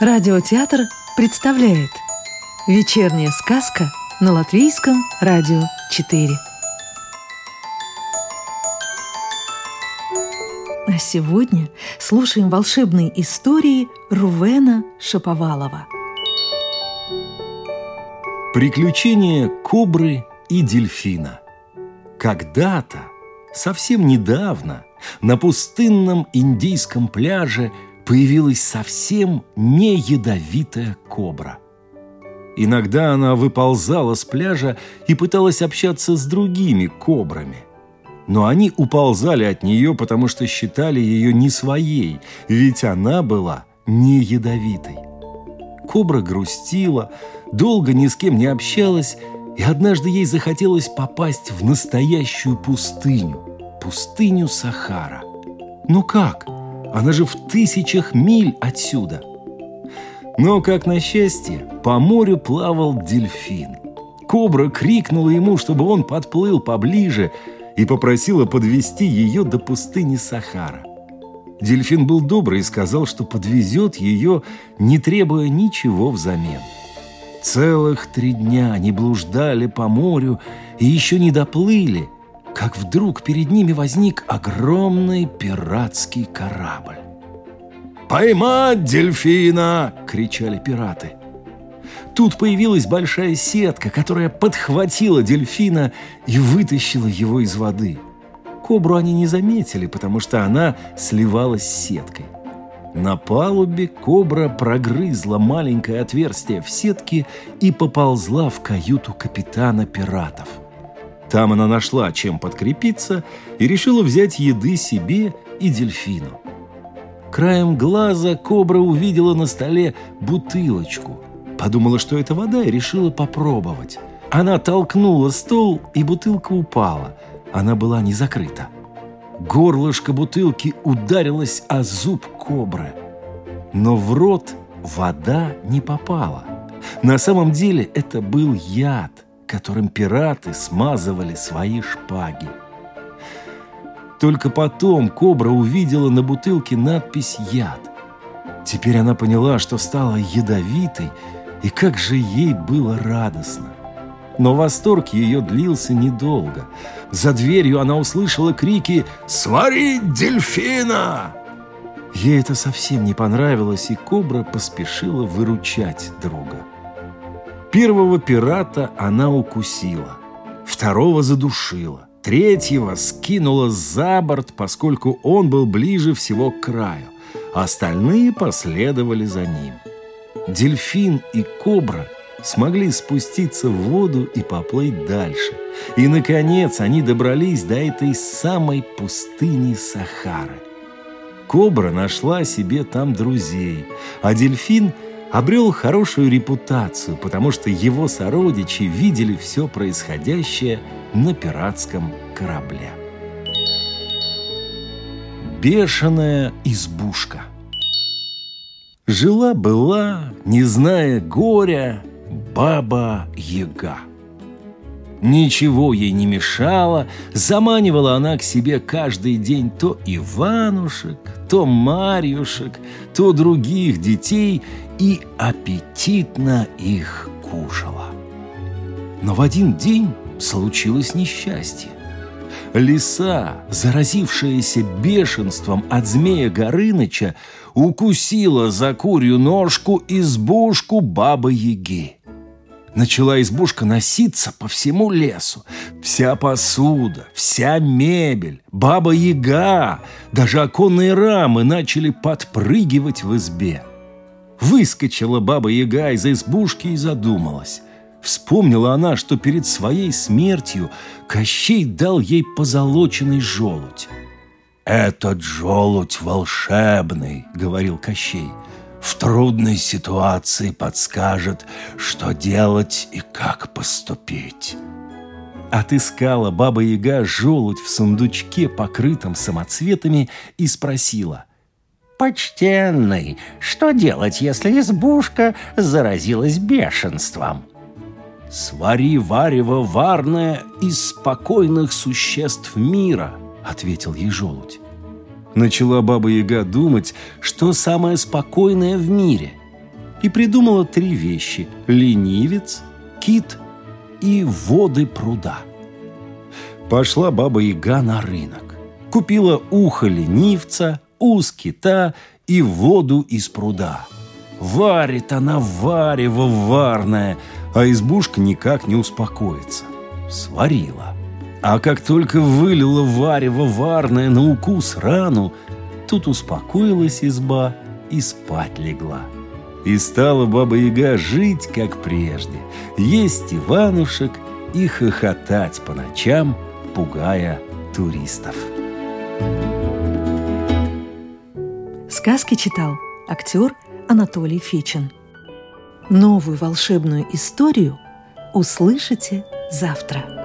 Радиотеатр представляет Вечерняя сказка на Латвийском радио 4 А сегодня слушаем волшебные истории Рувена Шаповалова. Приключения кобры и дельфина. Когда-то, совсем недавно, на пустынном индийском пляже – появилась совсем не ядовитая кобра. Иногда она выползала с пляжа и пыталась общаться с другими кобрами. Но они уползали от нее, потому что считали ее не своей, ведь она была не ядовитой. Кобра грустила, долго ни с кем не общалась, и однажды ей захотелось попасть в настоящую пустыню, пустыню Сахара. Ну как? Она же в тысячах миль отсюда. Но, как на счастье, по морю плавал дельфин. Кобра крикнула ему, чтобы он подплыл поближе и попросила подвести ее до пустыни Сахара. Дельфин был добрый и сказал, что подвезет ее, не требуя ничего взамен. Целых три дня они блуждали по морю и еще не доплыли – как вдруг перед ними возник огромный пиратский корабль. «Поймать дельфина!» – кричали пираты. Тут появилась большая сетка, которая подхватила дельфина и вытащила его из воды. Кобру они не заметили, потому что она сливалась с сеткой. На палубе кобра прогрызла маленькое отверстие в сетке и поползла в каюту капитана пиратов – там она нашла, чем подкрепиться, и решила взять еды себе и дельфину. Краем глаза кобра увидела на столе бутылочку. Подумала, что это вода, и решила попробовать. Она толкнула стол, и бутылка упала. Она была не закрыта. Горлышко бутылки ударилось о зуб кобры. Но в рот вода не попала. На самом деле это был яд – которым пираты смазывали свои шпаги. Только потом кобра увидела на бутылке надпись «Яд». Теперь она поняла, что стала ядовитой, и как же ей было радостно. Но восторг ее длился недолго. За дверью она услышала крики «Сварить дельфина!». Ей это совсем не понравилось, и кобра поспешила выручать друга. Первого пирата она укусила, второго задушила, третьего скинула за борт, поскольку он был ближе всего к краю, остальные последовали за ним. Дельфин и кобра смогли спуститься в воду и поплыть дальше. И, наконец, они добрались до этой самой пустыни Сахары. Кобра нашла себе там друзей, а дельфин – обрел хорошую репутацию, потому что его сородичи видели все происходящее на пиратском корабле. Бешеная избушка Жила-была, не зная горя, баба-яга. Ничего ей не мешало, заманивала она к себе каждый день то Иванушек, то Марьюшек, то других детей и аппетитно их кушала. Но в один день случилось несчастье. Лиса, заразившаяся бешенством от змея Горыныча, укусила за курью ножку избушку бабы-яги. Начала избушка носиться по всему лесу. Вся посуда, вся мебель, баба-яга, даже оконные рамы начали подпрыгивать в избе. Выскочила баба-яга из избушки и задумалась. Вспомнила она, что перед своей смертью Кощей дал ей позолоченный желудь. «Этот желудь волшебный», — говорил Кощей, — в трудной ситуации подскажет, что делать и как поступить. Отыскала баба-яга желудь в сундучке, покрытом самоцветами, и спросила. «Почтенный, что делать, если избушка заразилась бешенством?» «Свари варево варное из спокойных существ мира», — ответил ей желудь. Начала Баба Яга думать, что самое спокойное в мире. и придумала три вещи – ленивец, кит и воды пруда. Пошла баба Яга на рынок. Купила ухо ленивца, уз кита и воду из пруда. Варит она варево варное, а избушка никак не успокоится. Сварила. А как только вылила варево варное на укус рану, тут успокоилась изба и спать легла. И стала Баба-Яга жить, как прежде, есть Иванушек и хохотать по ночам, пугая туристов. Сказки читал актер Анатолий Фечин. Новую волшебную историю услышите завтра.